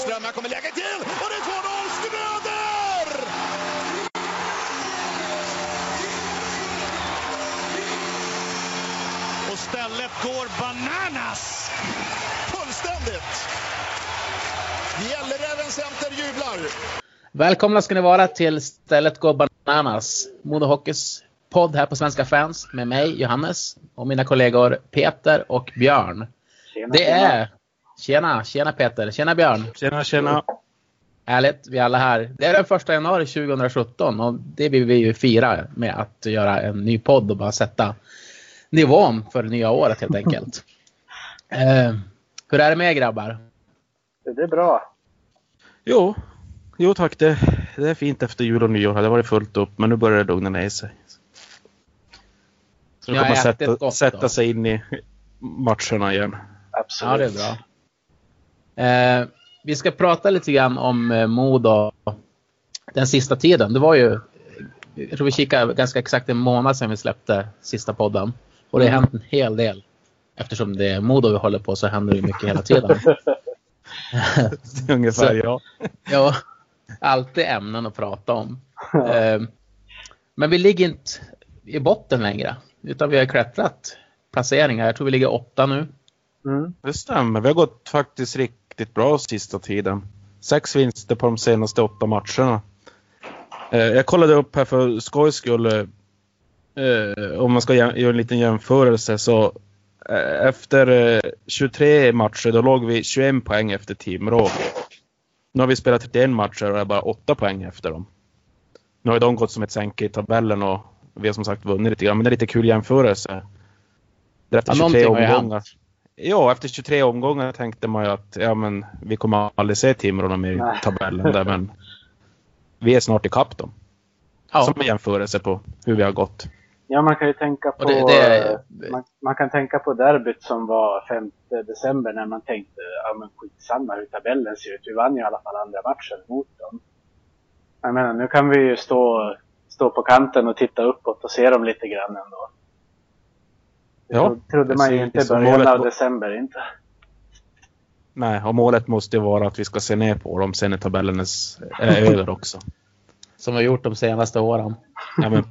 Granström, här kommer läget till och det är 2-0 Schröder! Och stället går bananas! Fullständigt! Gälleräven Center jublar. Välkomna ska ni vara till Stället Går Bananas. Modo Hockeys podd här på Svenska fans med mig Johannes och mina kollegor Peter och Björn. Tjena, Det är... Tjena, tjena Peter, tjena Björn. Tjena, tjena. Härligt, vi är alla här. Det är den första januari 2017 och det vill vi ju fira med att göra en ny podd och bara sätta nivån för det nya året helt enkelt. eh, hur är det med er grabbar? Det är bra. Jo, jo tack. Det, det är fint efter jul och nyår. Det har varit fullt upp, men nu börjar det lugna ner sig. Så nu kan man sätta, sätta sig in i matcherna igen. Absolut. Ja, det är bra. Eh, vi ska prata lite grann om eh, Modo den sista tiden. Det var ju, jag tror vi kikade ganska exakt en månad sedan vi släppte sista podden. Och det har hänt en hel del. Eftersom det är Modo vi håller på så händer det mycket hela tiden. Ungefär Så- ja. ja, alltid ämnen att prata om. Eh, men vi ligger inte i botten längre. Utan vi har klättrat placeringar. Jag tror vi ligger åtta nu. Mm. Det stämmer. Vi har gått faktiskt riktigt bra sista tiden. Sex vinster på de senaste åtta matcherna. Eh, jag kollade upp här för skojs skull. eh, Eh, om man ska göra en liten jämförelse så eh, efter eh, 23 matcher då låg vi 21 poäng efter Timrå. Nu har vi spelat 31 matcher och är bara 8 poäng efter dem. Nu har ju de gått som ett sänke i tabellen och vi har som sagt vunnit lite grann. Men det är lite kul jämförelse. Det är Efter Ja, 23 någonting har ju omgångar. Ja, efter 23 omgångar tänkte man ju att ja, men vi kommer aldrig se Timrå någon mer Nej. i tabellen där, men vi är snart ikapp dem. Ja, Som en jämförelse på hur vi har gått. Ja, man kan ju tänka på... Det- det- eh, man, man kan tänka på derbyt som var 5 december när man tänkte, ja men skitsamma hur tabellen ser ut. Vi vann ju i alla fall andra matchen mot dem. Jag menar, nu kan vi ju stå, stå på kanten och titta uppåt och se dem lite grann ändå. Ja, Det trodde man ju inte i början målet av december inte. Nej, och målet måste ju vara att vi ska se ner på dem sen när tabellen är är över också. som vi har gjort de senaste åren. Ja, men...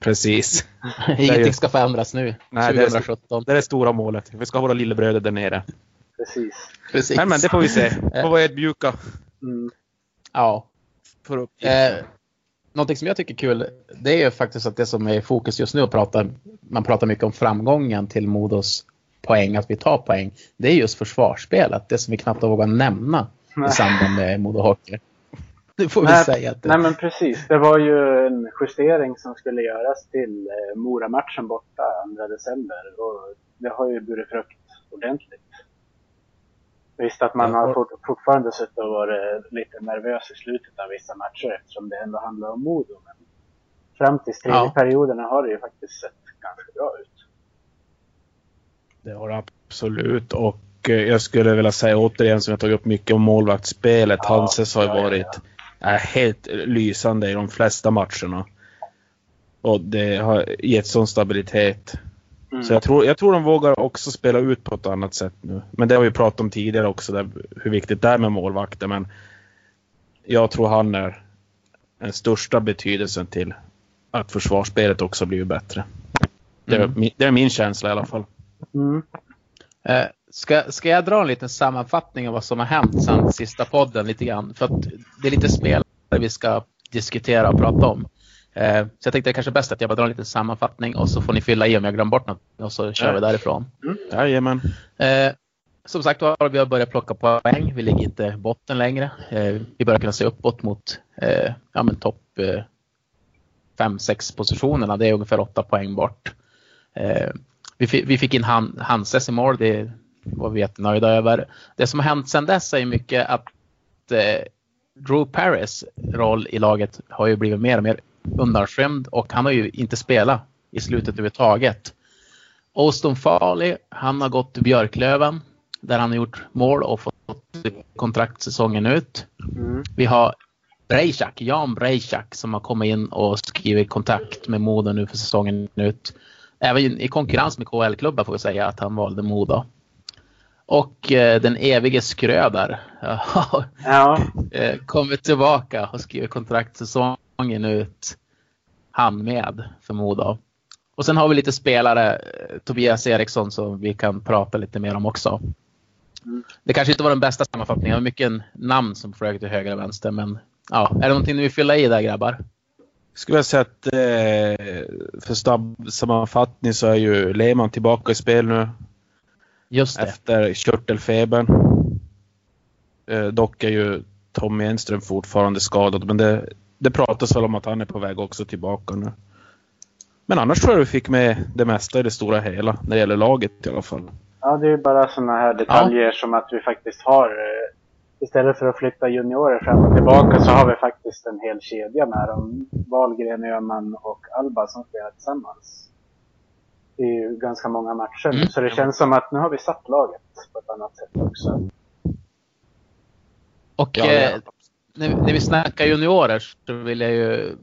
Precis. Ingenting ju- ska förändras nu, Nej, det är- 2017. Det är det stora målet. Vi ska ha våra lillebröder där nere. Precis. Precis. Nej, men det får vi se. Får vara ödmjuka Mm. Ja. för. Eh, någonting som jag tycker är kul, det är ju faktiskt att det som är i fokus just nu, att prata, man pratar mycket om framgången till Modos poäng, att vi tar poäng. Det är just försvarsspelet, det som vi knappt har vågat nämna i samband med Modo Hockey. Nu får vi Nej, säga att det, Nej men precis. Det var ju en justering som skulle göras till eh, Mora-matchen borta 2 december. Och det har ju burit frukt ordentligt. Visst att man Ja, har fort, fortfarande suttit och varit lite nervös i slutet av vissa matcher eftersom det ändå handlar om Modo. Men fram till tredje Ja. perioderna har det ju faktiskt sett ganska bra ut. Det har det absolut. Och eh, jag skulle vilja säga återigen som jag tagit upp mycket om målvaktsspelet. Ja, Hanses har ju ja, ja, varit är helt lysande i de flesta matcherna. Och det har gett sån stabilitet. Mm. Så jag tror, jag tror de vågar också spela ut på ett annat sätt nu. Men det har vi pratat om tidigare också, där, hur viktigt det är med målvakter. Men jag tror han är den största betydelsen till att försvarsspelet också blivit bättre. Det är, Mm. min, det är min känsla i alla fall. Mm. Eh, ska, ska jag dra en liten sammanfattning av vad som har hänt sedan sista podden lite grann? För att det är lite spel vi ska diskutera och prata om. Eh, så jag tänkte det kanske är bäst att jag bara drar en liten sammanfattning och så får ni fylla i om jag glömt bort något och så kör Ja. vi därifrån. Jajamän. Eh, som sagt var, vi har börjat plocka poäng. Vi ligger inte botten längre. Eh, vi börjar kunna se uppåt mot eh, ja, men topp 5-6 positionerna. Det är ungefär 8 poäng bort. Eh, vi, fi- vi fick in Han, Hanses i mål. Det var vi jättenöjda över. Det som har hänt sedan dess är mycket att Drew Paris roll i laget har ju blivit mer och mer undanskymd och han har ju inte spelat i slutet överhuvudtaget. Austin Farley, han har gått till Björklöven där han har gjort mål och fått kontrakt säsongen ut. Mm. Vi har Brejchak, Jan Brejchak som har kommit in och skrivit kontakt med Modo nu för säsongen ut. Även i konkurrens med KL-klubbar får vi säga att han valde Modo. Och eh, den evige Skröder har Ja, eh, kommit tillbaka och skriver kontrakt säsongen ut. Han med för Modo. Och sen har vi lite spelare, eh, Tobias Eriksson som vi kan prata lite mer om också. Mm. Det kanske inte var den bästa sammanfattningen, det var mycket namn som flög till höger och vänster men ja, är det någonting ni vill fylla i där grabbar? Skulle jag säga att eh, för snabb sammanfattning så är ju Lehmann tillbaka i spel nu Just det. efter körtelfebern. Eh, dock är ju Tommy Enström fortfarande skadad men det, det pratas väl om att han är på väg också tillbaka nu. Men annars tror jag vi fick med det mesta i det stora hela när det gäller laget i alla fall. ja det är bara sådana här detaljer som att vi faktiskt har eh, Istället för att flytta juniorer fram och tillbaka så har vi faktiskt en hel kedja med dem. Wahlgren, Öhman och Alba som spelar tillsammans. Det är ju ganska många matcher Mm. så det känns som att nu har vi satt laget på ett annat sätt också. Och Ja, eh, när, när vi snackar juniorer så vill jag ju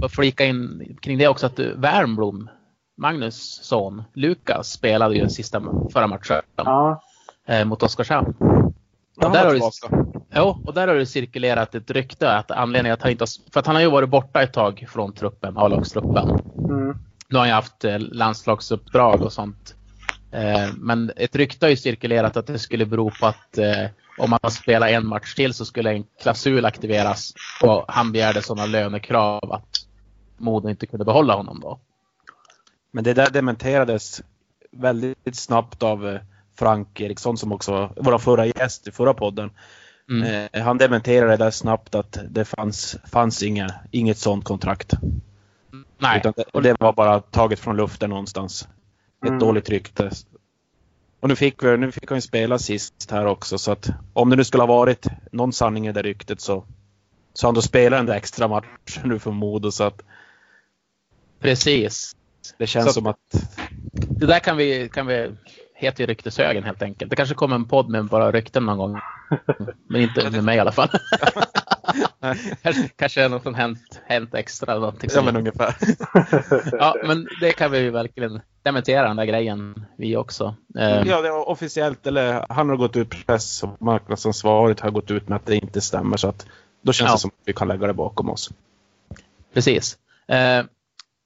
bara flika in kring det också att Wernbloom, Magnus son, Lukas spelade ju sista förra matchen Ja, eh, mot Oskarshamn. Och där, har det, jo, och där har det cirkulerat ett rykte att anledningen att han inte har, för att han har ju varit borta ett tag från truppen, A-lagstruppen. mm, Nu har han ju haft eh, landslagsuppdrag och sånt. Eh, men ett rykte har ju cirkulerat att det skulle bero på att eh, om han spelar en match till så skulle en klausul aktiveras och han begärde sådana lönekrav att Modo inte kunde behålla honom då. Men det där dementerades väldigt snabbt av eh, Frank Eriksson som också var vår förra gäst i förra podden. Mm. Eh, han dementerade det där snabbt att det fanns, fanns inga, inget sånt kontrakt. Nej, Utan det, det var bara taget från luften någonstans. Ett Mm. dåligt rykte. Och nu fick, vi, nu fick han ju spela sist här också så att om det nu skulle ha varit någon sanning i det ryktet så så han då spelar den där extra matchen nu för Modo så att precis. det känns Så- som att Det där kan vi, kan vi heter ju rykteshögen helt enkelt. Det kanske kommer en podd med bara rykten någon gång. Men inte med mig i alla fall. kanske, är något som hänt, hänt extra. eller Någonting Ja men ungefär. Ja, men det kan vi ju verkligen dementera den där grejen vi också. Eh, Ja, det var officiellt, eller han har gått ut, press och marknadsansvaret har gått ut med att det inte stämmer så att då känns Ja. det som att vi kan lägga det bakom oss. Precis. Eh,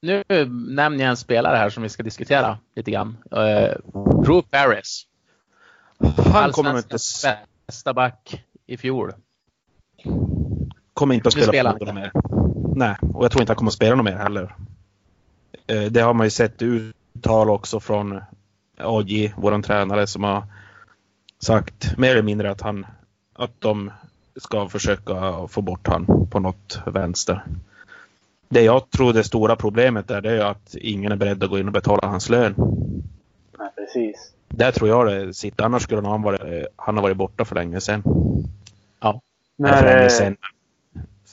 nu nämner jag en spelare här som vi ska diskutera lite grann. Eh, Drew Paris. Han kommer inte, bästa back i fjol. Kommer inte att spela han något mer. Nej, och jag tror inte han kommer att spela något mer heller. Eh, Det har man ju sett uttal också från AJ, våran tränare, som har sagt mer eller mindre att han att de ska försöka få bort han på något vänster. Det jag tror det stora problemet är det är att ingen är beredd att gå in och betala hans lön. nej, precis. Där tror jag det sitter. Annars skulle han, varit, han ha varit borta för länge sedan. Ja. När, länge eh, sedan.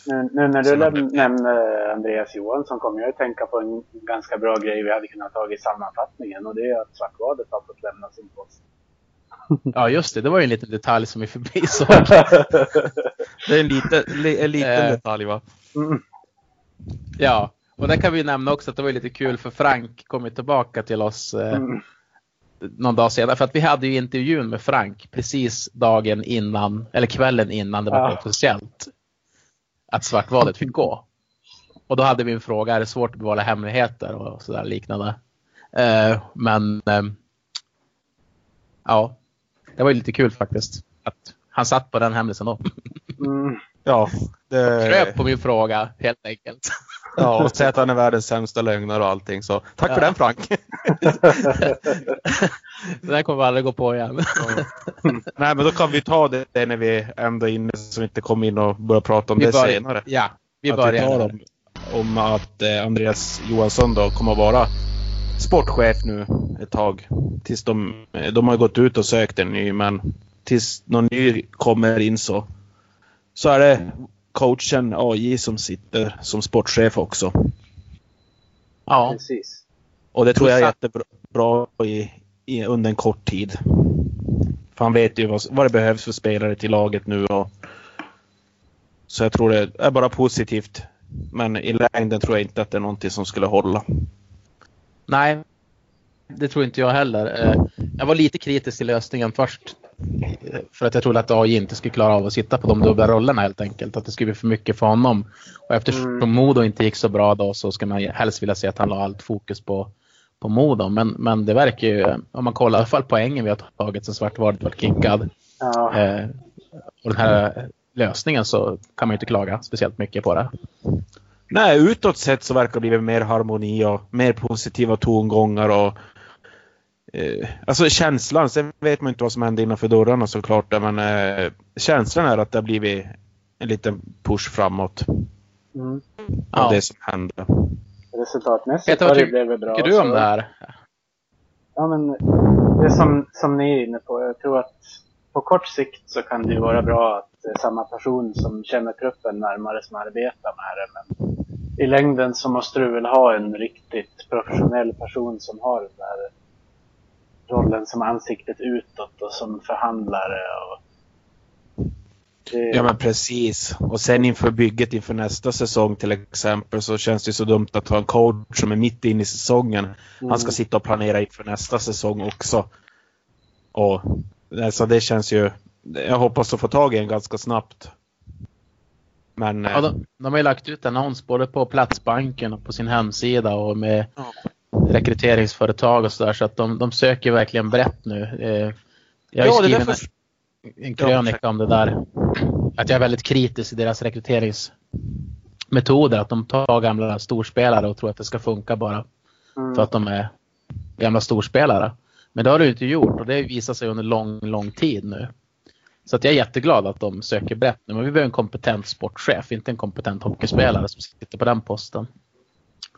Nu, nu när du läm- nämner Andreas Johansson kommer jag att tänka på en ganska bra grej vi hade kunnat ta i sammanfattningen och det är att Svartvadet har fått lämna sin post. ja, just det. Det var ju en liten detalj som vi förbisåg. Det är en liten, li- en liten Eh. detalj va? Mm. ja, och där kan vi nämna också att det var lite kul för Frank kom ju tillbaka till oss eh, Mm. någon dag senare. För att vi hade ju intervjun med Frank precis dagen innan, eller kvällen innan det var Ja. officiellt att Svartvadet fick gå. Och då hade vi en fråga, är det svårt att bevara hemligheter och sådär liknande. Eh, men eh, ja, det var ju lite kul faktiskt. Att han satt på den hemlisen då. Mm. Ja. Det, Kröp på min fråga helt enkelt. Ja, och säga att han är världens sämsta lögnare och allting. Så tack för Ja. den Frank. Det där kommer vi aldrig gå på igen. Nej men då kan vi ta det när vi ändå är inne så vi inte kommer in och börjar prata om Vi det börjar- senare. Ja, vi att vi börjar. tar där. om, om att eh, Andreas Johansson då kommer att vara sportchef nu ett tag. Tills de, eh, de har gått ut och sökt en ny men tills någon ny kommer in så, så är det coachen AJ som sitter som sportchef också. Ja, Precis. Och det tror jag är jättebra i, i, under en kort tid. För han vet ju vad, vad det behövs för spelare till laget nu. Och, så jag tror det är bara positivt. Men i längden tror jag inte att det är någonting som skulle hålla. nej. det tror inte jag heller. Eh, jag var lite kritisk till lösningen först. För att jag trodde att AI inte skulle klara av att sitta på de dubbla rollerna helt enkelt. Att det skulle bli för mycket för honom. Och eftersom Mm. Modo inte gick så bra då så ska man helst vilja se att han la allt fokus på, på Modo. Men, men det verkar ju, om man kollar i alla fall poängen vi har tagit sen Svartvadet var kickad. Ja, Eh, och den här lösningen så kan man ju inte klaga speciellt mycket på det. Nej, utåt sett så verkar det bli mer harmoni och mer positiva tongångar och eh, Alltså känslan, sen vet man inte vad som händer innanför dörrarna såklart men eh, känslan är att det har blivit en liten push framåt mm. av Ja. det som händer. Resultatmässigt Peter, har vad det blivit bra. tycker du om så- det här? Ja, men det som, som ni är inne på. Jag tror att på kort sikt så kan det ju vara bra att det är samma person som känner truppen närmare som arbetar med det. Men i längden så måste du väl ha en riktigt professionell person som har den där rollen som ansiktet utåt och som förhandlare. Och det, Ja men precis. Och sen inför bygget inför nästa säsong till exempel så känns det så dumt att ha en coach som är mitt inne i säsongen. Han ska Mm. sitta och planera inför nästa säsong också. Och alltså det känns ju... Jag hoppas att få tag i en ganska snabbt. Men... Ja, de, de har ju lagt ut annons både på Platsbanken och på sin hemsida och med Ja. Rekryteringsföretag och sådär. Så att de, de söker verkligen brett nu. Eh, Jag har Ja, skrivit därför- en, en krönika om det där. Att jag är väldigt kritisk till deras rekryteringsmetoder. Att de tar gamla storspelare och tror att det ska funka bara Mm. för att de är gamla storspelare. Men det har ju inte gjort och det visar sig under lång, lång tid nu. Så att jag är jätteglad att de söker brett nu. Men vi behöver en kompetent sportchef, inte en kompetent hockeyspelare som sitter på den posten.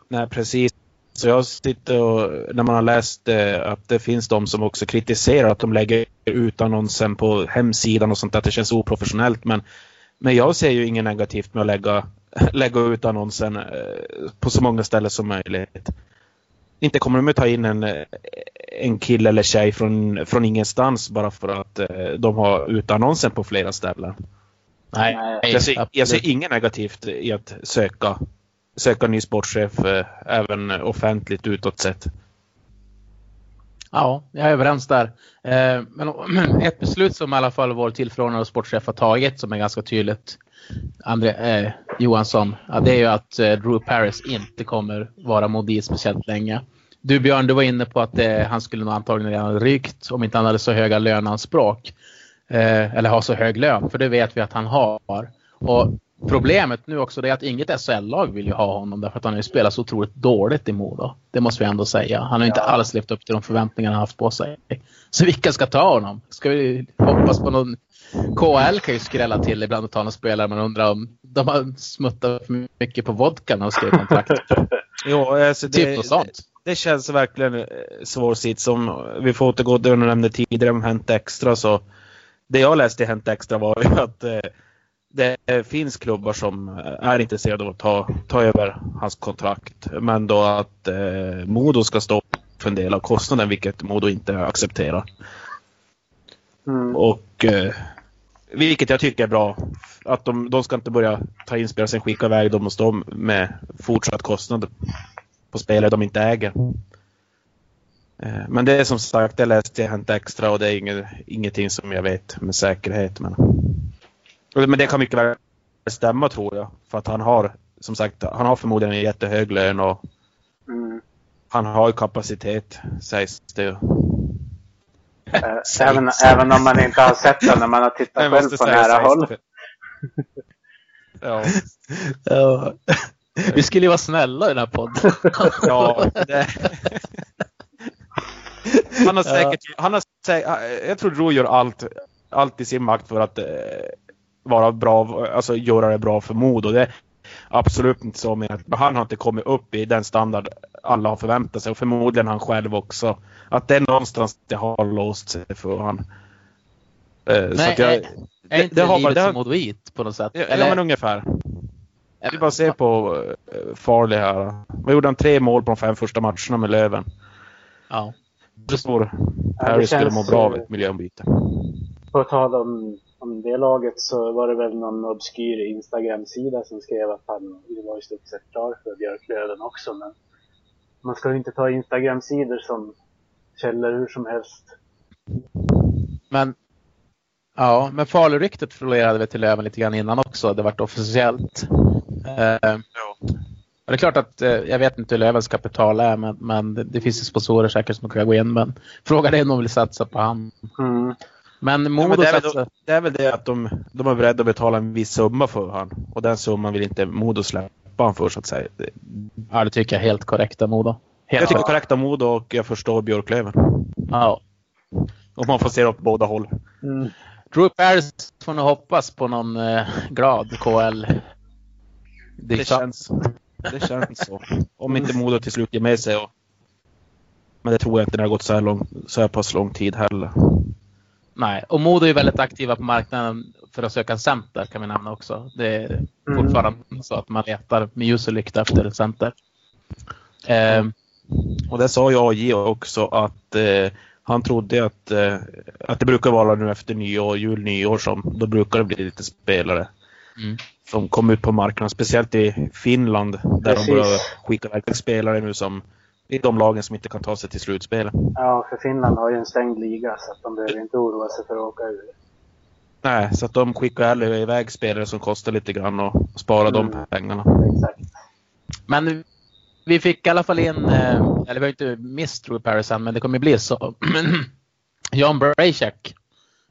Nej, precis. Så jag sitter och, när man har läst eh, att det finns de som också kritiserar att de lägger ut annonsen på hemsidan och sånt att det känns oprofessionellt. Men, men jag ser ju inget negativt med att lägga, lägga ut annonsen eh, på så många ställen som möjligt. Inte kommer de att ta in en, eh, en kille eller tjej från, från ingenstans bara för att eh, de har ut annonsen på flera ställen. Nej, Nej, Jag ser, jag ser inget negativt i att söka, söka ny sportchef eh, även offentligt utåt sett. Ja, jag är överens där. Eh, Men ett beslut som i alla fall vår tillförordnade sportchef har tagit som är ganska tydligt, André eh, Johansson, ja, det är ju att eh, Drew Paris inte kommer vara modig speciellt länge. Du Björn, du var inne på att eh, han skulle nog antagligen redan ha rykt om inte han hade så höga löneanspråk. Eh, eller har så hög lön, för det vet vi att han har. Och Problemet nu också är att inget SHL-lag vill ju ha honom därför att han har ju spelat så otroligt dåligt i Modo. Det måste vi ändå säga. Han har inte Ja. alls levt upp till de förväntningar han haft på sig. Så vilka ska ta honom? Ska vi hoppas på någon... KL kan ju skrälla till ibland och ta någon spelare man undrar om de har smuttat för mycket på vodka när de skrev kontrakt. Jo, alltså typ det, något sånt. det känns verkligen eh, svår sits. Om vi får återgå till det du nämnde tidigare om Hänt Extra så det jag läste i Hänt Extra var ju att eh, det finns klubbar som är intresserade av att ta, ta över hans kontrakt. Men då att eh, Modo ska stå för en del av kostnaden, vilket Modo inte accepterar. Mm. Och eh, vilket jag tycker är bra. Att de, de ska inte börja ta in spelare sen skicka iväg dem och stå med fortsatt kostnad på spelare de inte äger. Eh, men det är som sagt, det läste jag Hänt Extra och det är inget, ingenting som jag vet med säkerhet. Men, men det kan mycket väl stämma tror jag. För att han har, som sagt, han har förmodligen en jättehög lön och Mm. han har ju kapacitet, sägs det ju. Eh, Även, även om man inte har sett den när man har tittat Jag själv på nära håll. det. Ja. Ja. Vi skulle ju vara snälla i den här podden. Ja, det... Han har säkert, han har jag tror Drew gör allt, allt i sin makt för att eh, vara bra, alltså göra det bra för Modo. Det är absolut inte så med att han har inte kommit upp i den standard alla har förväntat sig och förmodligen han själv också. Att det är någonstans det har låst sig för han. Eh, så Nej, att jag, är, är inte det, har- livet det har- som modoit på något sätt? Ja, ja men ungefär. Vi bara ser på uh, Farley här. Vad gjorde han? Tre mål på de fem första matcherna med Löven. Ja. Jag tror det Harry skulle må bra av ett miljöombyte. På tal om, om det laget så var det väl någon obskyr Instagram-sida som skrev att han var i stort sett klar för Björklöven också. Men man ska ju inte ta Instagram-sidor som källor hur som helst. Men ja, men Faluryktet florerar väl till Löven lite grann innan också. Det vart officiellt. Eh, det är klart att eh, jag vet inte hur Lövens kapital är, men, men det, det finns ju sponsorer säkert som kan gå in. Men frågan är om de vill satsa på han. Mm. Men Ja, Modo men det, är väl, satsar. det är väl det att de, de är beredda att betala en viss summa för han. Och den summan vill inte Modo släppa han för så att säga. Det- Ja, det tycker jag är helt korrekt av Modo. Helt Jag tycker korrekt av Modo och jag förstår Björklöven. Ja. Om man får se det åt båda håll. Mm. Drew Paris får nog hoppas på någon eh, glad KL. Det känns, det känns så. Om inte Modo till slut ger med sig. Och, men det tror jag inte när det har gått så här, lång, så här pass lång tid heller. Nej, och Modo är väldigt aktiva på marknaden för att söka en center kan vi nämna också. Det är Mm. fortfarande så att man letar med ljus och lykta efter en center. Eh, Och det sa ju AJ också att eh, han trodde att, eh, att det brukar vara nu efter nyår, jul, nyår som då brukar det bli lite spelare mm. som kommer ut på marknaden. Speciellt i Finland där Precis. de börjar skicka iväg spelare nu som i de lagen som inte kan ta sig till slutspel. Ja, för Finland har ju en stängd liga så att de behöver inte oroa sig för att åka ur. Nej, så att de skickar hellre iväg spelare som kostar lite grann och sparar de Mm. pengarna. Exakt. Men vi fick i alla fall in, eh, eller vi har inte mist Drew Paris än, men det kommer ju bli så. Jan Bracek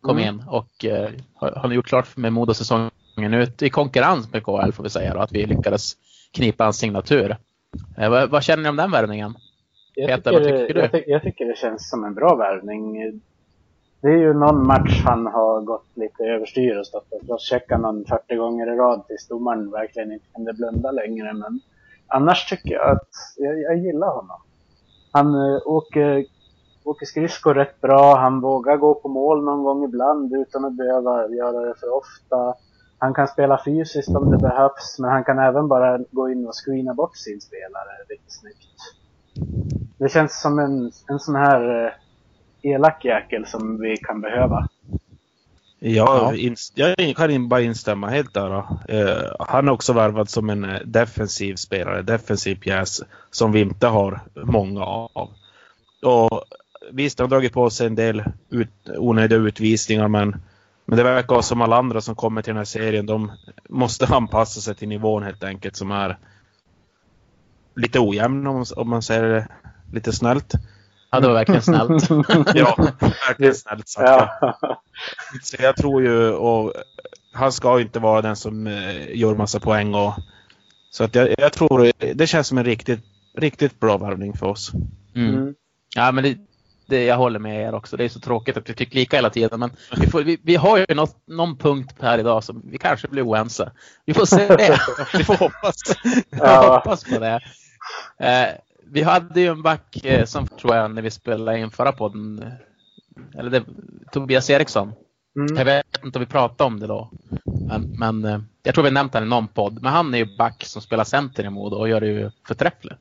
kom Mm. in och eh, har, har gjort klart med Modo-säsongen ut i konkurrens med KL får vi säga då, att vi lyckades knipa hans signatur. Eh, vad, vad känner ni om den värvningen? Jag Peter, tycker, vad tycker du? jag, ty- jag tycker det känns som en bra värvning. Det är ju någon match han har gått lite överstyr och stått och crosscheckat någon 40 gånger i rad tills domaren verkligen inte kunde blunda längre. Men annars tycker jag att jag, jag gillar honom. Han eh, åker, åker skridskor rätt bra. Han vågar gå på mål någon gång ibland utan att behöva göra det för ofta. Han kan spela fysiskt om det behövs, men han kan även bara gå in och screena bort sin spelare riktigt snyggt. Det känns som en, en sån här eh, elak jäkel som vi kan behöva. Ja, inst- jag kan bara instämma helt där. Eh, han är också värvad som en eh, defensiv spelare, defensiv pjäs som vi inte har många av. Och visst, han har dragit på sig en del ut, onödiga utvisningar men, men det verkar som alla andra som kommer till den här serien. De måste anpassa sig till nivån helt enkelt som är lite ojämn om, man- om man säger det lite snällt. Ja, det var verkligen snällt. Ja, verkligen snällt sagt. Ja. Så jag tror ju, och han ska ju inte vara den som eh, gör massa poäng och så att jag, jag tror det känns som en riktigt, riktigt bra värvning för oss. Mm. Mm. Ja, men det, det, jag håller med er också. Det är så tråkigt att vi tycker lika hela tiden. Men vi, får, vi, vi har ju något, någon punkt här idag som vi kanske blir oense. Vi får se det. Vi får hoppas. Jag Ja. hoppas på det. Eh, vi hade ju en back eh, som tror jag när vi spelade in förra podden. Eller det, Tobias Eriksson. Jag Mm. vet inte om vi pratade om det då. Men, men eh, jag tror vi nämnt han i någon podd. Men han är ju back som spelar center i Modo och gör det ju förträffligt.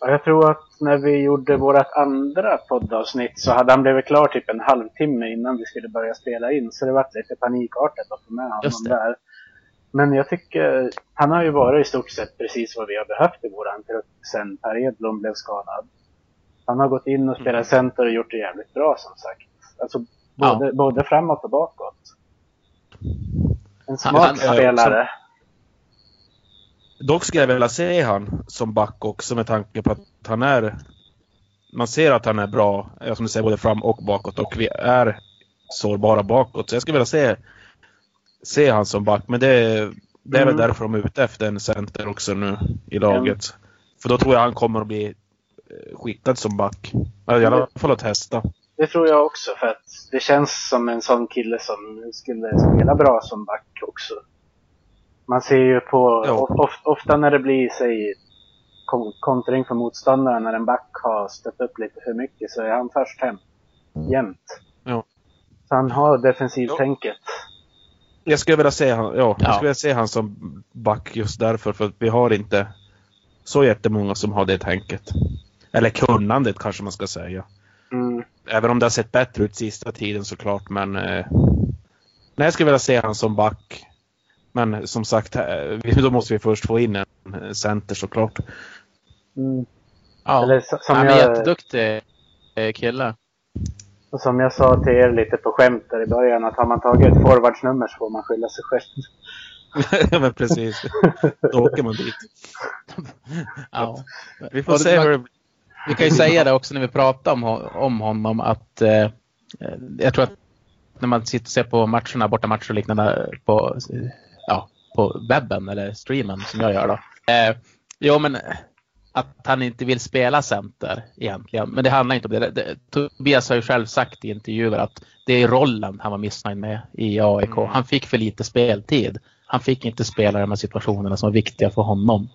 Jag tror att när vi gjorde vårt andra poddavsnitt så hade han blivit klar typ en halvtimme innan vi skulle börja spela in. Så det var lite panikartat att få med honom där. Men jag tycker, han har ju varit i stort sett precis vad vi har behövt i våran trupp sen Per Edblom blev skadad. Han har gått in och spelat center och gjort det jävligt bra som sagt. Alltså både, både framåt och bakåt. En smart han- spelare. Dock skulle jag vilja se han som back också med tanke på att han är man ser att han är bra, ja, som du säger, både fram och bakåt och vi är sårbara bakåt. Så jag skulle vilja se, se han som back. Men det, det är väl Mm. därför de är ute efter en center också nu i laget. För då tror jag han kommer att bli eh, skickad som back. I alla fall att testa. Det tror jag också för att det känns som en sån kille som skulle spela bra som back också. Man ser ju på, of, of, ofta när det blir, säg, kon- kontring för motståndaren när en back har stött upp lite för mycket så är han först hem. Jämt. Ja. Så han har defensivtänket. Jag skulle vilja se han, ja, jag Ja. skulle vilja se han som back just därför. För att vi har inte så jättemånga som har det tänket. Eller kunnandet kanske man ska säga. Mm. Även om det har sett bättre ut sista tiden såklart. Men eh, nej, jag skulle vilja se han som back. Men som sagt, eh, då måste vi först få in en center såklart. Mm. Ja, Eller så- som han är jag- jätteduktig eh, kille. Och som jag sa till er lite på skämt där i början att har man tagit ett forwardsnummer så får man skylla sig själv. ja men precis. Då åker man dit. Ja. Vi får se hur det blir. Vi kan ju säga det också när vi pratar om, om honom att eh, jag tror att när man sitter och ser på matcherna, borta matcher och liknande på, ja, på webben eller streamen som jag gör då. Eh, jo men att han inte vill spela center egentligen. Men det handlar inte om det. det. Tobias har ju själv sagt i intervjuer att det är rollen han var missnöjd med i AIK. Mm. Han fick för lite speltid. Han fick inte spela de här situationerna som var viktiga för honom.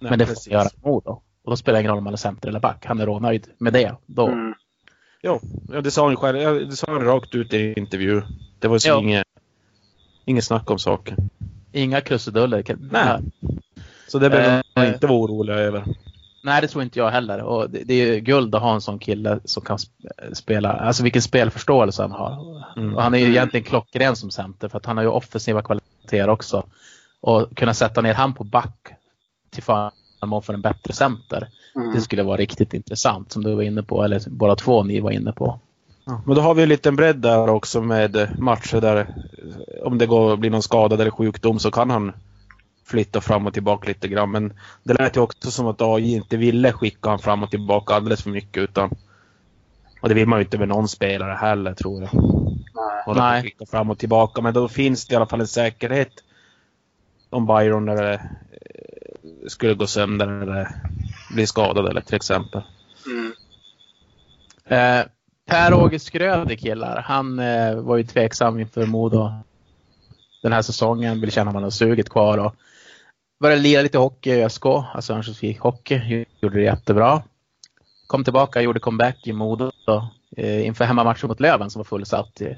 Nej, men det får precis. han göra i Modo. Och då spelar det ingen roll om han är center eller back. Han är rånöjd med det. Då. Mm. Jo, ja, det sa han ju själv. Det sa han rakt ut i intervju. Det var så inget, inget snack om saken. Inga krusiduller. Nej. Så det behöver man inte vara orolig över. Nej, det tror inte jag heller. Och det, det är ju guld att ha en sån kille som kan sp- spela. Alltså vilken spelförståelse han har. Mm. Och han är ju egentligen klockren som center för att han har ju offensiva kvaliteter också. Och kunna sätta ner han på back till förmån för en bättre center. Mm. Det skulle vara riktigt intressant som du var inne på, eller båda två ni var inne på. Ja, Men då har vi en liten bredd där också med matcher där om det går, blir någon skada eller sjukdom så kan han flytta fram och tillbaka lite grann. Men det lät ju också som att AI inte ville skicka han fram och tillbaka alldeles för mycket utan och det vill man ju inte med någon spelare heller tror jag. På Nej. och skicka fram och tillbaka. Men då finns det i alla fall en säkerhet om Byron eller, eh, skulle gå sönder eller bli skadad eller till exempel. Mm. Eh, Per-Åge Skröder killar, han eh, var ju tveksam inför Modo den här säsongen. Ville känna om han har suget kvar och började lira lite hockey i ÖSK, alltså Örnsköldsvik Hockey. Gjorde det jättebra. Kom tillbaka, gjorde comeback i Modo då, eh, inför hemmamatchen mot Löven som var fullsatt. Eh,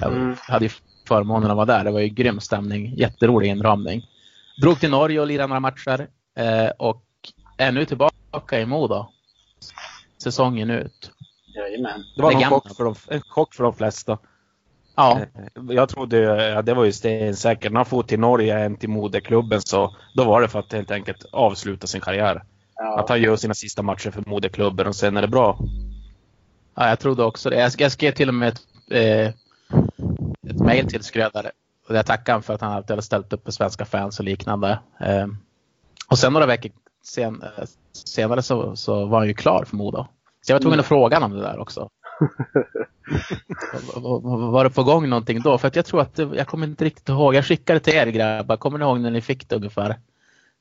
Jag Mm. hade ju förmånen att vara där. Det var ju grym stämning, jätterolig inramning. Drog till Norge och lirade några matcher eh, och är nu tillbaka i Modo. Säsongen ut. Jajamän. Det var en chock, för de, en chock för de flesta. Ja, Eh, Jag trodde, ja, det var ju stensäkert. När han for till Norge, hem till moderklubben, så då var det för att helt enkelt avsluta sin karriär. Ja. Att han gör sina sista matcher för moderklubben och sen är det bra. Ja, jag trodde också det. Jag, jag skrev till och med ett, eh, ett mejl till Skrödare. Och jag tackade honom för att han alltid hade ställt upp för svenska fans och liknande. Eh, och sen några veckor sen, eh, senare så, så var han ju klar för Modo. Så jag var tvungen att fråga honom det där också. Var- det på gång någonting då? För att jag tror att, jag kommer inte riktigt ihåg. Jag skickade till er grabbar. Kommer ni ihåg när ni fick det ungefär?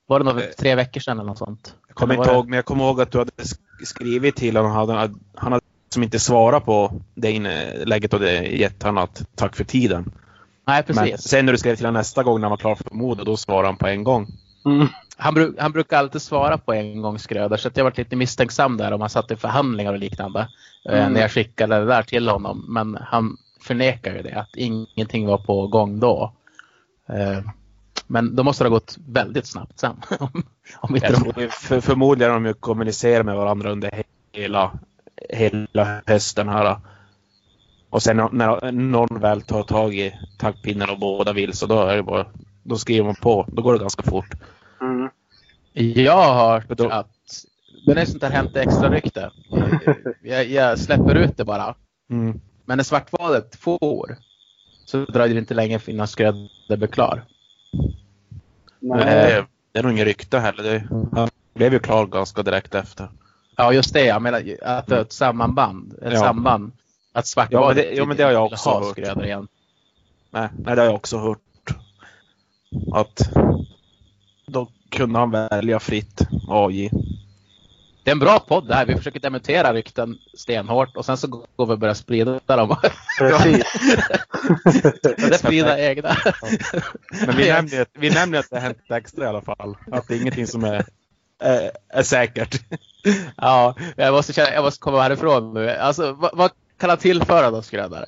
Var det några, tre veckor sedan eller något sånt? Jag kommer inte ihåg, men jag kommer ihåg att du hade sk- skrivit till honom. Han hade, han hade som inte svarat på det inlägget och det gett han att tack för tiden. Nej, Men precis. sen när du skrev till honom nästa gång när han var klar för Modo, då svarade han på en gång. Mm. Han, bru han brukar alltid svara på en gång Skröder så jag varit lite misstänksam där om han satt i förhandlingar och liknande. eh, Mm. När jag skickade det där till honom. Men han förnekar ju det, att ingenting var på gång då. Eh, Men då måste det ha gått väldigt snabbt sen. om, inte de... för, förmodligen har de ju kommunicerat med varandra under hela, hela hösten här. Och sen när någon väl tar tag i taktpinnen och båda vill så då är det bara, då skriver man på. Då går det ganska fort. Mm. Jag har hört Då- att det är sånt där Hänt Extra rykte. Jag, jag släpper ut det bara. Mm. Men när Svartvalet får så dröjer det inte länge innan Skröder blir klar. Nej. det, det är nog inget rykte heller. Det, han blev ju klar ganska direkt efter. Ja, just det. Jag menar att det är ett sammanband. Ett Ja. samband. Att Ja, men Svartvalet det- ja, men det har jag också ha hört. Igen. Nej, nej, det har jag också hört. Att då kunde han välja fritt AJ. Det är en bra podd det här. Vi försöker dementera rykten stenhårt och sen så går vi och börjar sprida dem. Precis. sprida egna. Men vi nämnde, ju att- vi nämnde att det har hänt extra i alla fall. Att det är ingenting som är, är, är säkert. Ja, jag måste, känna, jag måste komma härifrån nu. Alltså, vad, vad kan han tillföra då, Skrödare?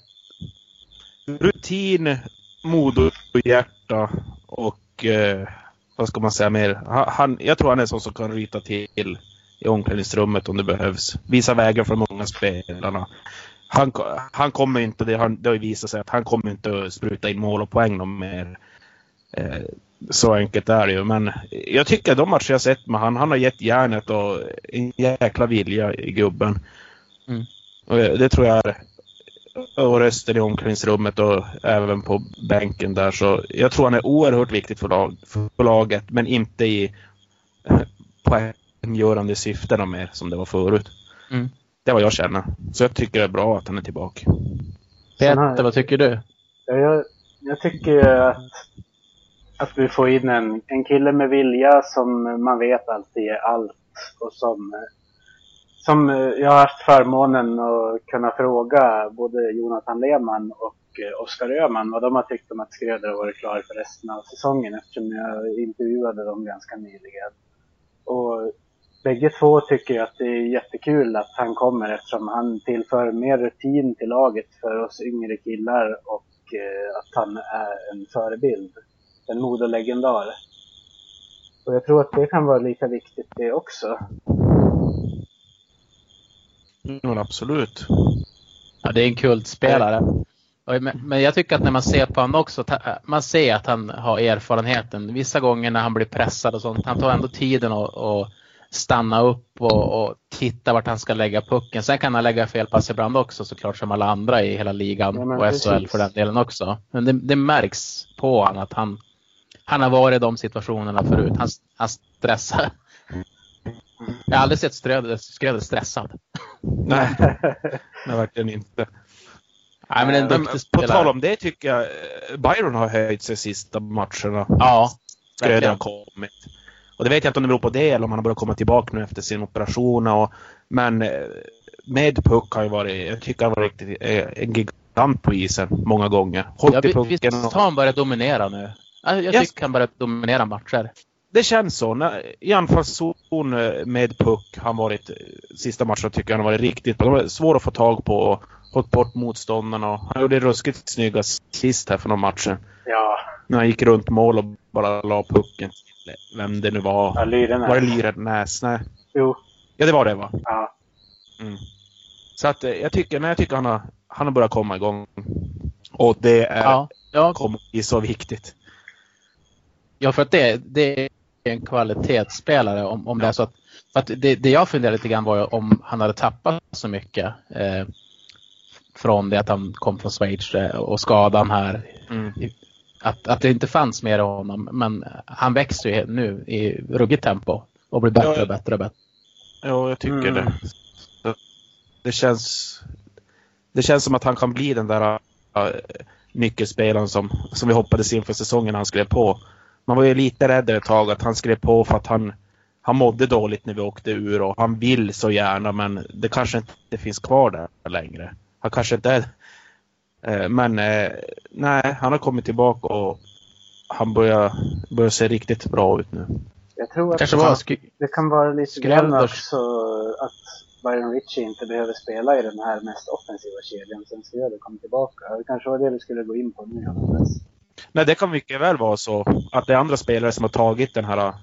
Rutin, mod och hjärta och eh, vad ska man säga mer? Han, jag tror han är en sån som kan ryta till i omklädningsrummet om det behövs. Visa vägar för många spelarna. Han, han kommer inte, det har, det har visat sig att han kommer inte att spruta in mål och poäng någon mer. Eh, så enkelt är det ju. Men jag tycker de matcher jag sett med han, han har gett järnet och en jäkla vilja i gubben. Mm. Och det tror jag är och rösten i omklädningsrummet och även på bänken där. Så jag tror han är oerhört viktigt för, lag, för laget, men inte i poänggörande syftena mer som det var förut. Mm. Det är vad jag känner. Så jag tycker det är bra att han är tillbaka. Peter, vad tycker du? Ja, jag, jag tycker att, att vi får in en, en kille med vilja som man vet alltid är allt och som, som eh, jag har haft förmånen att kunna fråga både Jonathan Lehmann och eh, Oskar Öhman vad de har tyckt om att Skröder har varit klar för resten av säsongen eftersom jag intervjuade dem ganska nyligen. Och bägge två tycker att det är jättekul att han kommer eftersom han tillför mer rutin till laget för oss yngre killar och eh, att han är en förebild. En modelegendar. Och jag tror att det kan vara lika viktigt det också. Ja, absolut. Ja, det är en kultspelare. Men jag tycker att när man ser på honom också, man ser att han har erfarenheten. Vissa gånger när han blir pressad och sånt, han tar ändå tiden att stanna upp och, och, titta vart han ska lägga pucken. Sen kan han lägga fel pass ibland också såklart som alla andra i hela ligan ja, och precis. SHL för den delen också. Men det, det märks på honom att han, han har varit i de situationerna förut. Han, han stressar. Jag har aldrig sett Skröder stressad. Nej, nej, verkligen inte. Nej, men en duktig På tal om det tycker jag eh, Byron har höjt sig sista matcherna. Ja, Skröder har kommit. Och det vet jag inte om det beror på det eller om han har börjat komma tillbaka nu efter sin operation. Och, men eh, med puck har ju varit, jag tycker han var riktigt eh, en gigant på isen många gånger. Hållit ja, i pucken. Visst har han börjat dominera nu? Jag yes. tycker han börjar dominera matcher. Det känns så. När, I anfallszon eh, med puck har han varit, sista matchen tycker jag han har varit riktigt bra. De var svår att få tag på och fått bort motståndarna. Han gjorde ruskigt snygga sist här för några matcher. Ja. När han gick runt mål och bara la pucken vem det nu var. Ja, Lyrenäs. Var det Lyrenäs? Nej. Jo. Ja, det var det va? Ja. Mm. Så att eh, jag tycker, nej, jag tycker han har, han har börjat komma igång. Och det är, ja. Ja. kommer bli så viktigt. Ja, för att det, det en kvalitetsspelare om, om det är så att, för att det, det jag funderade lite grann var om han hade tappat så mycket eh, från det att han kom från Schweiz eh, och skadan här mm att, att det inte fanns mer av honom. Men han växer ju nu i ruggigt tempo och blir bättre och bättre och bättre. Ja, jag tycker mm. det. Det känns, det känns som att han kan bli den där uh, nyckelspelaren som, som vi hoppades inför säsongen han skrev på. Man var ju lite rädd ett tag att han skrev på för att han, han mådde dåligt när vi åkte ur och han vill så gärna men det kanske inte finns kvar där längre. Han kanske inte är Eh, men eh, nej, han har kommit tillbaka och han börjar, börjar se riktigt bra ut nu. Jag tror att det, kan, det kan vara lite grann också att Byron Ritchie inte behöver spela i den här mest offensiva kedjan sen Schröder kom tillbaka. Det kanske var det vi skulle gå in på nu. Nej, det kan mycket väl vara så att det är andra spelare som har tagit den här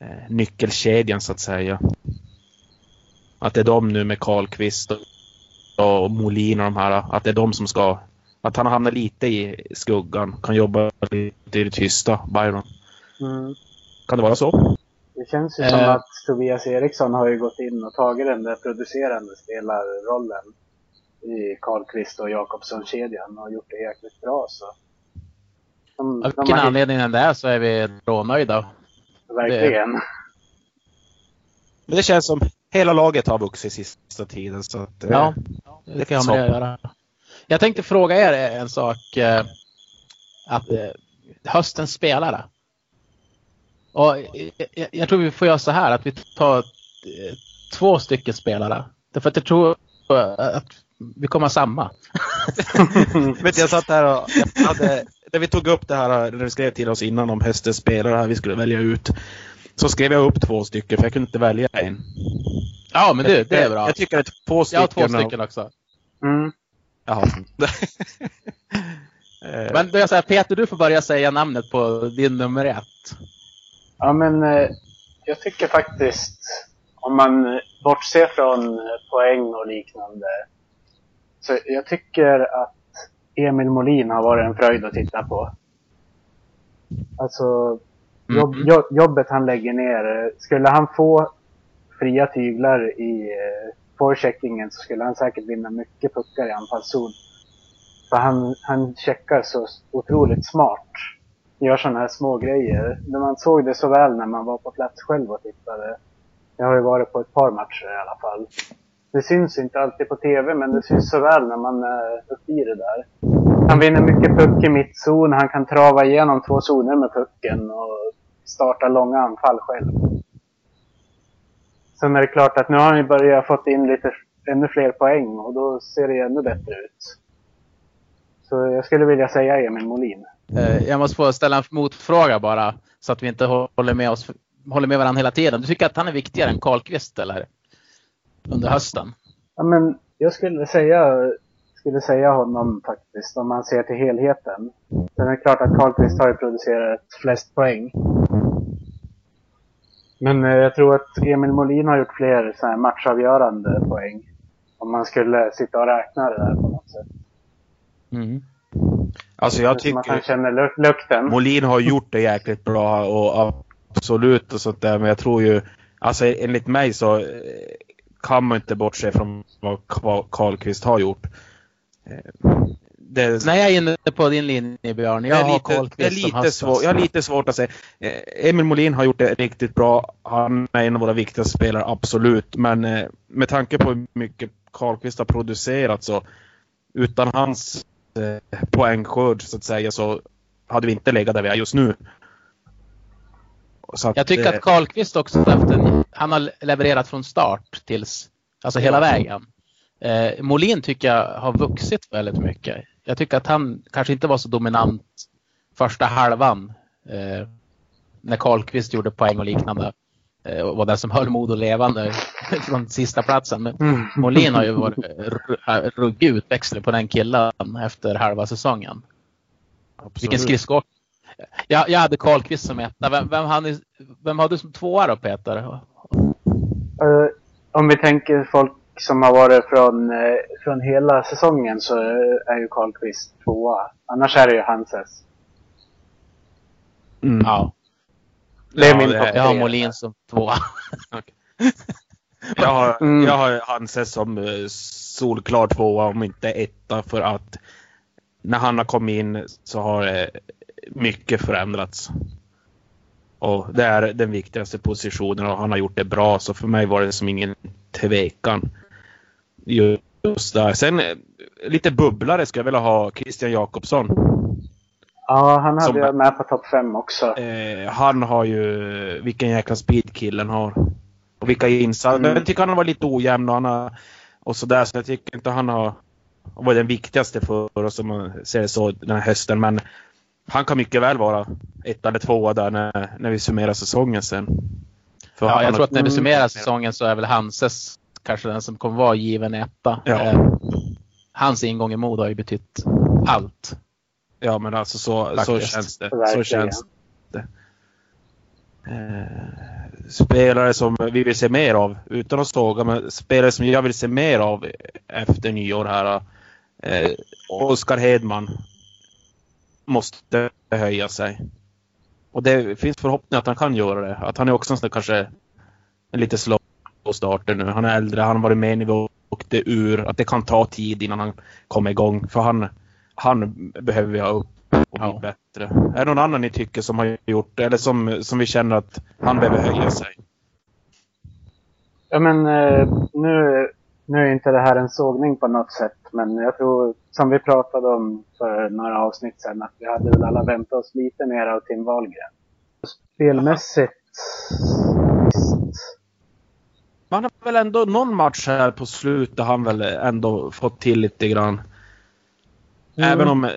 eh, nyckelkedjan så att säga. Att det är de nu med Karlqvist och och Molin och de här, att det är de som ska... Att han hamnar lite i skuggan, kan jobba lite i det tysta, Byron. Mm. Kan det vara så? Det känns ju som eh. att Tobias Eriksson har ju gått in och tagit den där producerande spelarrollen i Karlqvist och Jakobsson-kedjan och gjort det jäkligt bra. Så. De, Av vilken anledning än det är så är vi rånöjda. Verkligen. Det... Men det känns som hela laget har vuxit sista tiden. Så att, eh, ja, det kan jag med göra. Jag tänkte fråga er en sak. Eh, att, eh, höstens spelare. Och jag, jag tror vi får göra så här att vi tar två stycken spelare. Därför att jag tror att vi kommer ha samma. Vet jag satt här och hade, när vi tog upp det här, när du skrev till oss innan om höstens spelare vi skulle välja ut. Så skrev jag upp två stycken för jag kunde inte välja en. Ja, men det, det är bra. Jag, tycker att två stycken. Jag har två stycken också. Mm. Jaha. Men då jag säger, Peter, du får börja säga namnet på din nummer ett. Ja, men eh, jag tycker faktiskt, om man bortser från poäng och liknande, så jag tycker att Emil Molin har varit en fröjd att titta på. Alltså, Jobb, jobbet han lägger ner. Skulle han få fria tyglar i eh, forecheckingen så skulle han säkert vinna mycket puckar i anfallszon. För han, han checkar så otroligt smart. Gör sådana här små grejer. Man såg det så väl när man var på plats själv och tittade. Jag har ju varit på ett par matcher i alla fall. Det syns inte alltid på TV, men det syns så väl när man är uppe i det där. Han vinner mycket puck i mittzon. Han kan trava igenom två zoner med pucken och starta långa anfall själv. Sen är det klart att nu har han ju börjat fått in lite ännu fler poäng och då ser det ännu bättre ut. Så jag skulle vilja säga Emil Molin. Eh, jag måste få ställa en motfråga bara så att vi inte håller med, oss, håller med varandra hela tiden. Du tycker att han är viktigare än Karlqvist eller? Under hösten? Ja, men jag skulle säga, skulle säga honom faktiskt om man ser till helheten. Sen är det klart att Karlqvist har ju producerat flest poäng. Men eh, jag tror att Emil Molin har gjort fler så här matchavgörande poäng. Om man skulle sitta och räkna det där på något sätt. Mm. Alltså jag Som att han tycker känner luk lukten. Molin har gjort det jäkligt bra och absolut och sånt där men jag tror ju Alltså enligt mig så eh, kan man inte bortse från vad Karlqvist har gjort. Det, Nej, jag är inne på din linje Björn. Jag har lite, Karlqvist det är lite svår, Jag har lite svårt att säga. Eh, Emil Molin har gjort det riktigt bra. Han är en av våra viktigaste spelare, absolut. Men eh, med tanke på hur mycket Karlqvist har producerat så utan hans eh, poängskörd så att säga så hade vi inte legat där vi är just nu. Att, Jag tycker att Karlqvist också haft en, han har levererat från start tills, alltså hela vägen. Eh, Molin tycker jag har vuxit väldigt mycket. Jag tycker att han kanske inte var så dominant första halvan eh, när Karlqvist gjorde poäng och liknande. Eh, och var den som höll Modo levande från sista platsen. Men Mm. Molin har ju varit ru- ruggig utväxling på den killen efter halva säsongen. absolut. Vilken skridsko. Jag, jag hade Karlqvist som etta. Vem, vem, hade, vem hade du som tvåa då Peter? Eh, om vi tänker folk som har varit från, eh, från hela säsongen så är ju Karlqvist tvåa. Annars är det ju Hanses. Mm. Ja, Det är Ja, min topp jag har. Molin som tvåa. Jag har, Mm. jag har Hanses som eh, solklar tvåa om inte etta för att när han har kommit in så har eh, mycket förändrats. Och det är den viktigaste positionen och han har gjort det bra så för mig var det som ingen tvekan. Just där. Sen eh, lite bubblare skulle jag vilja ha Christian Jakobsson. Ja, han hade Som- jag med på topp fem också. Eh, han har ju, vilken jäkla speed killen har. Och vilka insatser. Mm. Jag tycker han har varit lite ojämn och han har, och sådär så jag tycker inte han har varit den viktigaste för oss om man ser det så den här hösten. Men han kan mycket väl vara ett eller tvåa där när, när vi summerar säsongen sen. För Ja, han jag har- tror att när vi Mm. summerar säsongen så är väl Hanses kanske den som kommer vara given etta. Ja. Eh, Hans ingång i Modo har ju betytt allt. Ja men alltså så, så känns det. Så känns det. Eh, spelare som vi vill se mer av, utan att såga, men spelare som jag vill se mer av efter nyår här. Eh, Oskar Hedman måste höja sig. Och det finns förhoppning att han kan göra det. Att han är också en sån där kanske en lite slow starter nu. Han är äldre, han har varit med när vi åkte ur. Att det kan ta tid innan han kommer igång. För han, han behöver vi ha upp och bli Ja. bättre. Är det någon annan ni tycker som har gjort det? Eller som, som vi känner att han behöver höja sig? Ja men eh, nu, nu är inte det här en sågning på något sätt. Men jag tror, som vi pratade om för några avsnitt sedan, att vi hade väl alla väntat oss lite mer av Tim Wahlgren. Spelmässigt. Man har väl ändå någon match här på slutet han väl ändå fått till lite grann. Mm. Även om eh,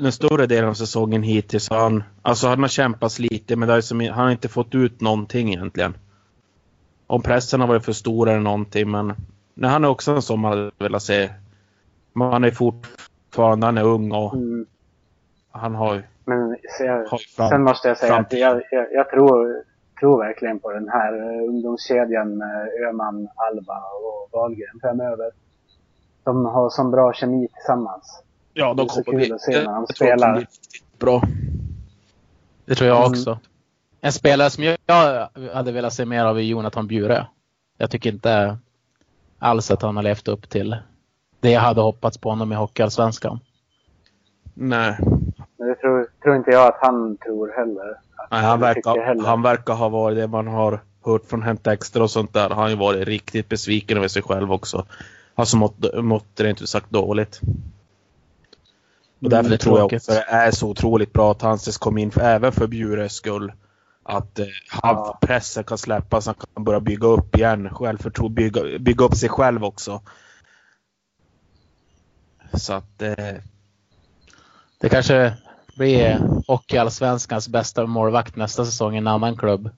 den större delen av säsongen hittills har han, alltså han har kämpat lite men det är som, han har inte fått ut någonting egentligen. Om pressen har varit för stor eller någonting men nej, han är också en som man hade velat se. Men han är fortfarande, han är ung och Mm. han har ju Men jag, har fram, sen måste jag säga att jag, jag, jag tror, tror verkligen på den här eh, ungdomskedjan med Öhman, Alba och Wahlgren framöver. De har sån bra kemi tillsammans. Ja, det är de så kommer kul bli, att se när de jag tror att de spelar. bra. Det tror jag Mm. också. En spelare som jag hade velat se mer av är Jonathan Bjure. Jag tycker inte... alls att han har levt upp till det jag hade hoppats på honom i Hockeyallsvenskan. Nej. Tror, tror inte jag att han tror heller. Nej, han, verkar, heller. han verkar ha varit det man har hört från Hämta Extra och sånt där. Han har ju varit riktigt besviken över sig själv också. Alltså mått, mått rent ut sagt dåligt. Och därför Mm, det är tror jag också det är så otroligt bra att Hanses kom in, för, även för Bjures skull. Att eh, Ja. pressen kan släppas, han kan börja bygga upp igen. Självförtroende, bygga, bygga upp sig själv också. Så att eh, Det kanske blir Hockeyallsvenskans bästa målvakt nästa säsong i en annan klubb.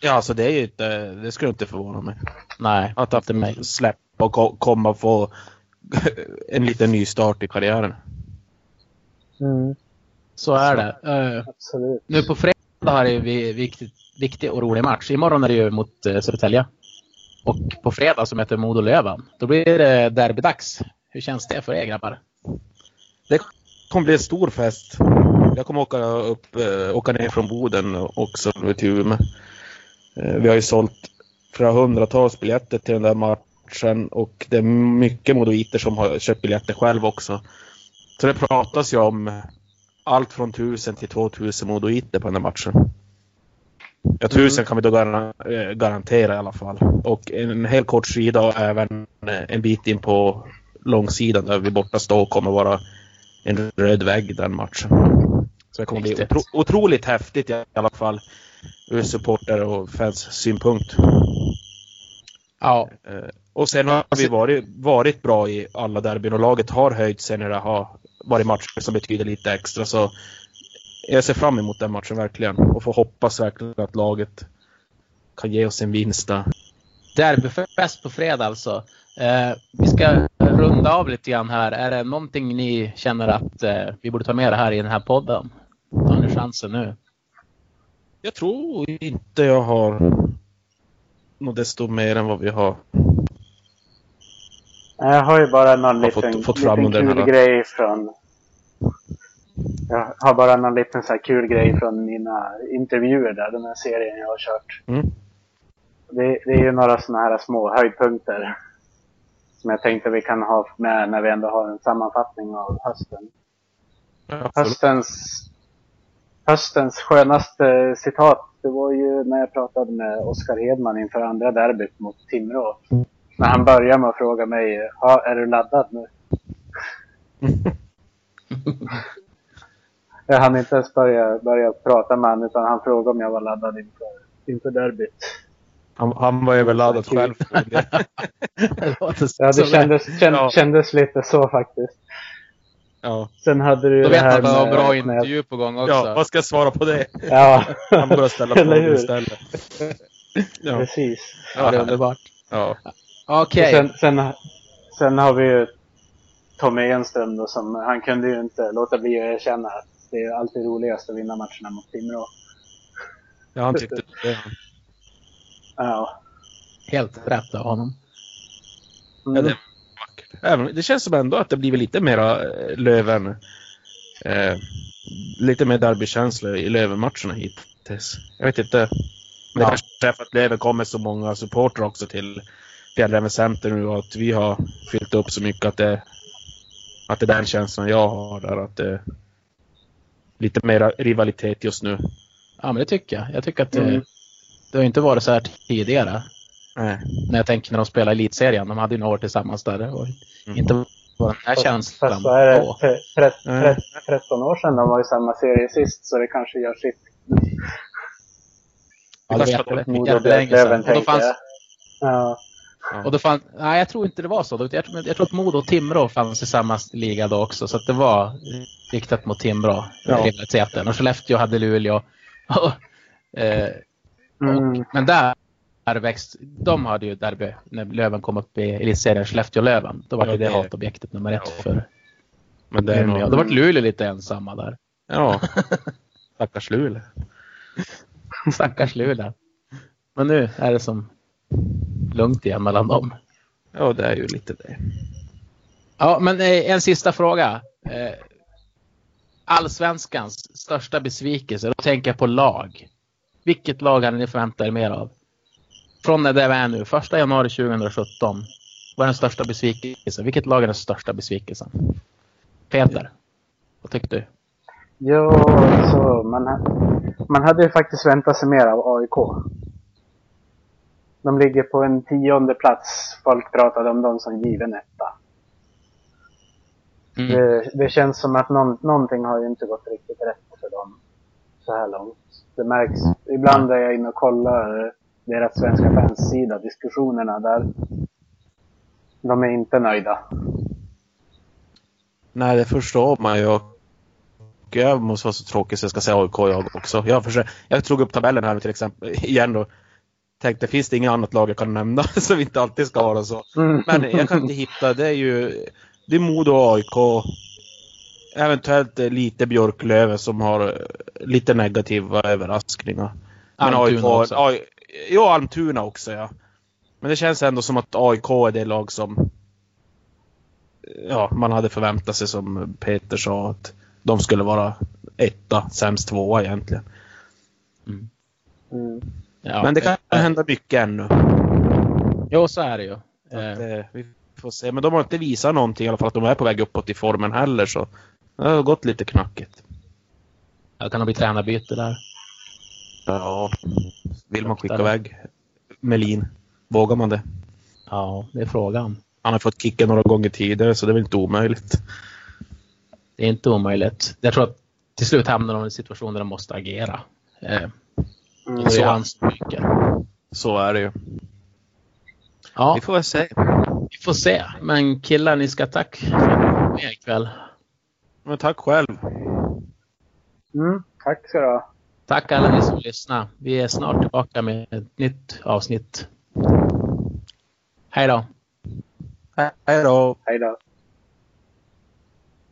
Ja, alltså det är ju inte, det skulle inte förvåna mig. Nej, Att inte han mig. får släppa och ko- komma och få en liten ny start i karriären. Mm, Så är det. Eh, absolut. nu på fredag har det vi viktigt, viktig och rolig match. Imorgon är det ju mot uh, Södertälje. Och på fredag som heter Modo-Löven. Då blir det derbydags. Hur känns det för er grabbar? Det kommer bli en stor fest. Jag kommer åka, upp, eh, åka ner från Boden också till Umeå. Eh, Vi har ju sålt flera hundratals biljetter till den där matchen och det är mycket modoiter som har köpt biljetter själv också. Så det pratas ju om allt från 1000 till 2000 modoiter på den här matchen. Ja, 1000 kan vi då eh, garantera i alla fall. Och en helt kort sida och även en bit in på långsidan där vi borta står kommer vara en röd vägg den matchen. Så det kommer bli otro, otroligt häftigt i alla fall ur supporter och fans synpunkt. Ja, Eh, Och sen har vi varit, varit bra i alla derbyn och laget har höjt sig när det har varit matcher som betyder lite extra. Så jag ser fram emot den matchen verkligen och får hoppas verkligen att laget kan ge oss en vinst där. derbyfest på fredag alltså. Eh, vi ska runda av lite grann här. Är det någonting ni känner att eh, vi borde ta med det här i den här podden? Ta ni chansen nu. Jag tror inte jag har något desto mer än vad vi har. Jag har ju bara någon Har liten, fått- fått fram liten kul här- grej från... Jag har bara någon liten så här kul grej från mina intervjuer där, den här serien jag har kört. Mm. Det, det är ju några sådana här små höjdpunkter. Som jag tänkte vi kan ha med när vi ändå har en sammanfattning av hösten. Absolut. Höstens, höstens skönaste citat, det var ju när jag pratade med Oskar Hedman inför andra derbyt mot Timrå. När han började med att fråga mig, är du laddad nu? Jag hann inte ens börja, börja prata med honom utan han frågade om jag var laddad inför, inför derbyt. Han, han var överladdad själv. Det Ja, det kändes, känd, Ja. kändes lite så faktiskt. ja. Sen hade du ju Då det vet man här att en med- bra med- intervju på gång också. ja, vad ska jag svara på det? Ja, Han börjar ställa frågor istället. Ja. precis. Ja, det är underbart. ja. Okej. Och Sen, sen, sen har vi ju Tommy Enström då som, han kunde ju inte låta bli att erkänna att det är alltid roligast att vinna matcherna mot Timrå. ja, han tyckte det. Ja. Helt rätt av honom. Ja, Mm. det är vackert. Även, det känns som ändå att det blivit lite mera eh, Löven. Eh, lite mer derbykänsla i Löven-matcherna hittills. Jag vet inte. Men det Ja. kanske är för att Löven kommer så många supportrar också till Fjällräven Center nu och att vi har fyllt upp så mycket att det, att det är den känslan jag har där. Att det lite mera rivalitet just nu. Ja, men det tycker jag. Jag tycker att det, Mm. Det har inte varit så här tidigare. Nej. När jag tänker när de spelade elitserien. De hade ju några år tillsammans där. Och Mm. inte var den här Fast- känslan Fast vad är det? då. Tre- tre- Nej. tre- 13 år sedan de var i samma serie sist så det kanske gör sitt. Ja, det vet var jag. Jättelänge sedan. Och fanns. Ja. Och då fann, nej, jag tror inte det var så. Jag tror, jag tror att Modo och Timrå fanns i samma liga då också. Så att det var riktat mot Timrå, Ja. rivaliteten. Och Skellefteå hade Luleå. eh, Mm. och, men där där växt, de hade ju derby när Löven kom upp i elitserien, Skellefteå-Löven. Då var Ja, det, det det- hatobjektet nummer ett Ja. för Men det är Umeå. nog... Då var Luleå lite ensamma där. Ja. Stackars Luleå. Stackars Luleå. Men nu är det som lugnt igen mellan dem. Ja, det är ju lite det. Ja, men eh, en sista fråga. Eh, Allsvenskans största besvikelse, då tänker jag på lag. Vilket lag hade ni förväntat er mer av? Från det där vi är nu, första januari 2017 Vad är den största besvikelsen? Vilket lag är den största besvikelsen? Peter, vad tycker du? Ja, så man, man hade ju faktiskt väntat sig mer av AIK. De ligger på en tionde plats. Folk pratade om dem som given etta. Mm. Det, det känns som att någon, någonting har ju inte gått riktigt rätt för dem så här långt. Det märks. Ibland är jag inne och kollar deras svenska fanssida, diskussionerna där. De är inte nöjda. Nej, det förstår man ju. Och Jag måste vara så tråkig så jag ska säga AIK jag också. Jag, försöker, jag drog upp tabellen här nu till exempel igen och tänkte finns det inget annat lag jag kan nämna vi inte alltid ska vara så. Mm. Men jag kan inte hitta, det är ju det är Modo och AIK. Eventuellt eh, lite Björklöven som har eh, lite negativa överraskningar. Men Almtuna AIK, också. AI, ja, Almtuna också ja. Men det känns ändå som att AIK är det lag som ja, man hade förväntat sig som Peter sa att de skulle vara etta, sämst tvåa egentligen. Mm. Ja, Men det kan eh, hända mycket ännu. Jo, så är det ju. Att, eh, vi får se. Men de har inte visat någonting i alla fall att de är på väg uppåt i formen heller så det har gått lite knackigt. det kan nog bli tränarbyte där. Ja. Vill man skicka det. iväg Melin? Vågar man det? Ja, det är frågan. Han har fått kicken några gånger tidigare så det är väl inte omöjligt. Det är inte omöjligt. Jag tror att till slut hamnar de i en situation där de måste agera. Eh, Mm. det Så. är hans mycket. Så är det ju. Ja, Vi får väl se. vi får se. Men killar, ni ska tack för att ni var med ikväll. Men tack själv. Mm. Tack ska du ha. Tack alla ni som lyssnar. Vi är snart tillbaka med ett nytt avsnitt. Hej då! Hej då. Hej då.